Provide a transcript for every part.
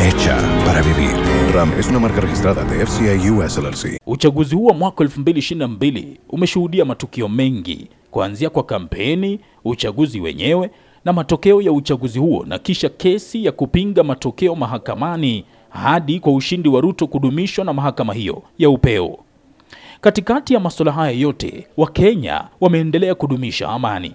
Hecha para vivir. RAM es una marca registrada de FCI US LLC. Uchaguzi huu wa mwaka 2022 umeshuhudia matukio mengi kuanzia kwa kampeni, uchaguzi wenyewe na matokeo ya uchaguzi huo na kisha kesi ya kupinga matokeo mahakamani hadi kwa ushindi wa Ruto kudumishwa na mahakama hiyo ya upeo. Katikati ya masuala haya yote, Wakenya wameendelea kudumisha amani.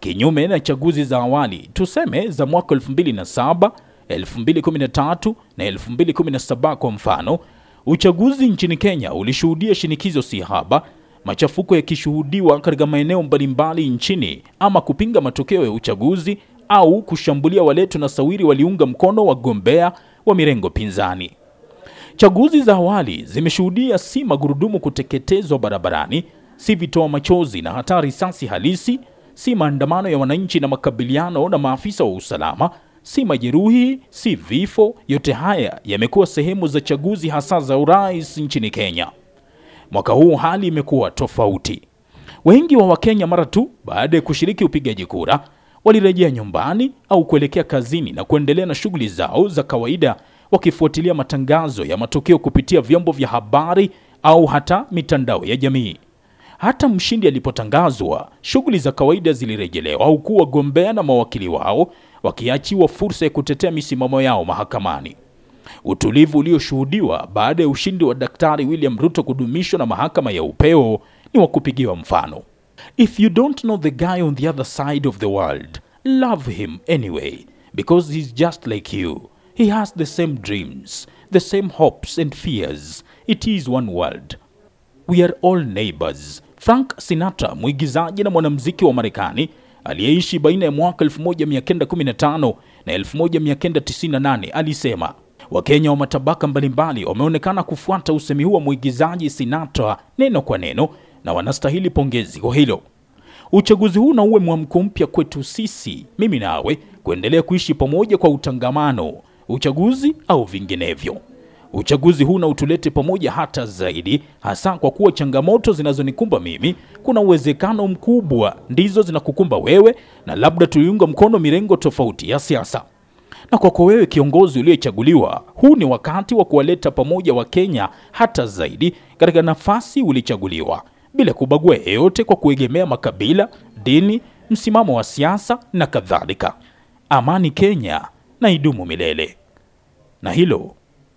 Kinyume na chaguzi za awali, tuseme za mwaka 2007, 2013 na 2017 kwa mfano, uchaguzi nchini Kenya ulishuhudia shinikizo si haba, machafuko yakishuhudiwa katika maeneo mbalimbali nchini, ama kupinga matokeo ya uchaguzi au kushambulia wale tunasawiri waliunga mkono wagombea wa mirengo pinzani. Chaguzi za awali zimeshuhudia si magurudumu kuteketezwa barabarani, si vitoa machozi na hata risasi halisi, si maandamano ya wananchi na makabiliano na maafisa wa usalama, si majeruhi, si vifo. Yote haya yamekuwa sehemu za chaguzi hasa za urais nchini Kenya. Mwaka huu hali imekuwa tofauti. Wengi wa Wakenya mara tu baada ya kushiriki upigaji kura walirejea nyumbani au kuelekea kazini na kuendelea na shughuli zao za kawaida, wakifuatilia matangazo ya matokeo kupitia vyombo vya habari au hata mitandao ya jamii. Hata mshindi alipotangazwa, shughuli za kawaida zilirejelewa, huku wagombea na mawakili wao wakiachiwa fursa ya kutetea misimamo yao mahakamani. Utulivu ulioshuhudiwa baada ya ushindi wa Daktari William Ruto kudumishwa na mahakama ya upeo ni wa kupigiwa mfano. If you don't know the guy on the other side of the world, love him anyway because he's just like you. He has the same dreams, the same hopes and fears. It is one world. We are all neighbors. Frank Sinatra, mwigizaji na mwanamuziki wa Marekani aliyeishi baina ya mwaka 1915 na 1998 alisema Wakenya wa matabaka mbalimbali wameonekana kufuata usemi huu wa mwigizaji Sinatra neno kwa neno na wanastahili pongezi kwa hilo. Uchaguzi huu na uwe mwamko mpya kwetu sisi, mimi nawe, kuendelea kuishi pamoja kwa utangamano, uchaguzi au vinginevyo. Uchaguzi huu na utulete pamoja hata zaidi, hasa kwa kuwa changamoto zinazonikumba mimi, kuna uwezekano mkubwa ndizo zinakukumba wewe, na labda tuliunga mkono mirengo tofauti ya siasa. Na kwako wewe kiongozi uliyechaguliwa, huu ni wakati wa kuwaleta pamoja Wakenya hata zaidi katika nafasi ulichaguliwa, bila kubagua yeyote kwa kuegemea makabila, dini, msimamo wa siasa na kadhalika. Amani Kenya na idumu milele. Na hilo